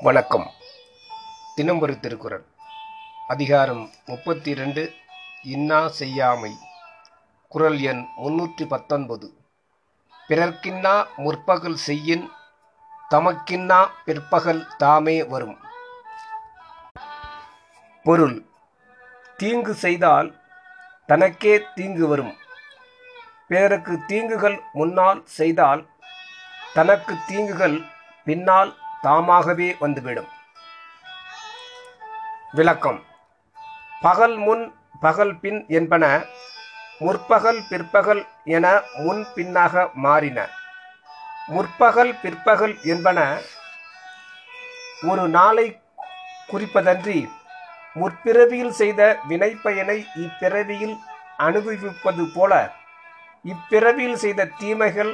வணக்கம் தினம் ஒரு திருக்குறள். அதிகாரம் முப்பத்தி இரண்டு இன்னா செய்யாமை. குறள் எண் முன்னூற்றி பத்தொன்பது. பிறர்க்கின்னா முற்பகல் செய்யின் தமக்கின்னா பிற்பகல் தாமே வரும். பொருள் தீங்கு செய்தால் தனக்கே தீங்கு வரும். பிறருக்கு தீங்குகள் முன்னால் செய்தால் தனக்கு தீங்குகள் பின்னால் தாமாகவே வந்துவிடும். விளக்கம். பகல் முன் பகல் பின் என்பன முற்பகல் பிற்பகல் என முன் பின்னாக மாறின. முற்பகல் பிற்பகல் என்பன ஒரு நாளை குறிப்பதன்றி முற்பிறவியில் செய்த வினைப்பயனை இப்பிறவியில் அனுபவிப்பது போல இப்பிறவியில் செய்த தீமைகள்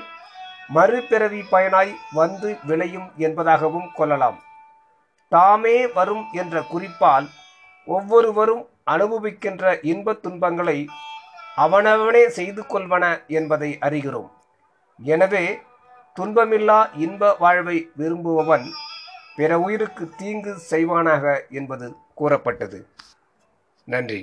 மறுபிறவி பயனாய் வந்து விளையும் என்பதாகவும் கொள்ளலாம். தாமே வரும் என்ற குறிப்பால் ஒவ்வொருவரும் அனுபவிக்கின்ற இன்பத் துன்பங்களை அவனவனே செய்து கொள்வன என்பதை அறிகிறோம். எனவே துன்பமில்லா இன்ப வாழ்வை விரும்புபவன் பிற உயிருக்கு தீங்கு செய்வானாக என்பது கூறப்பட்டது. நன்றி.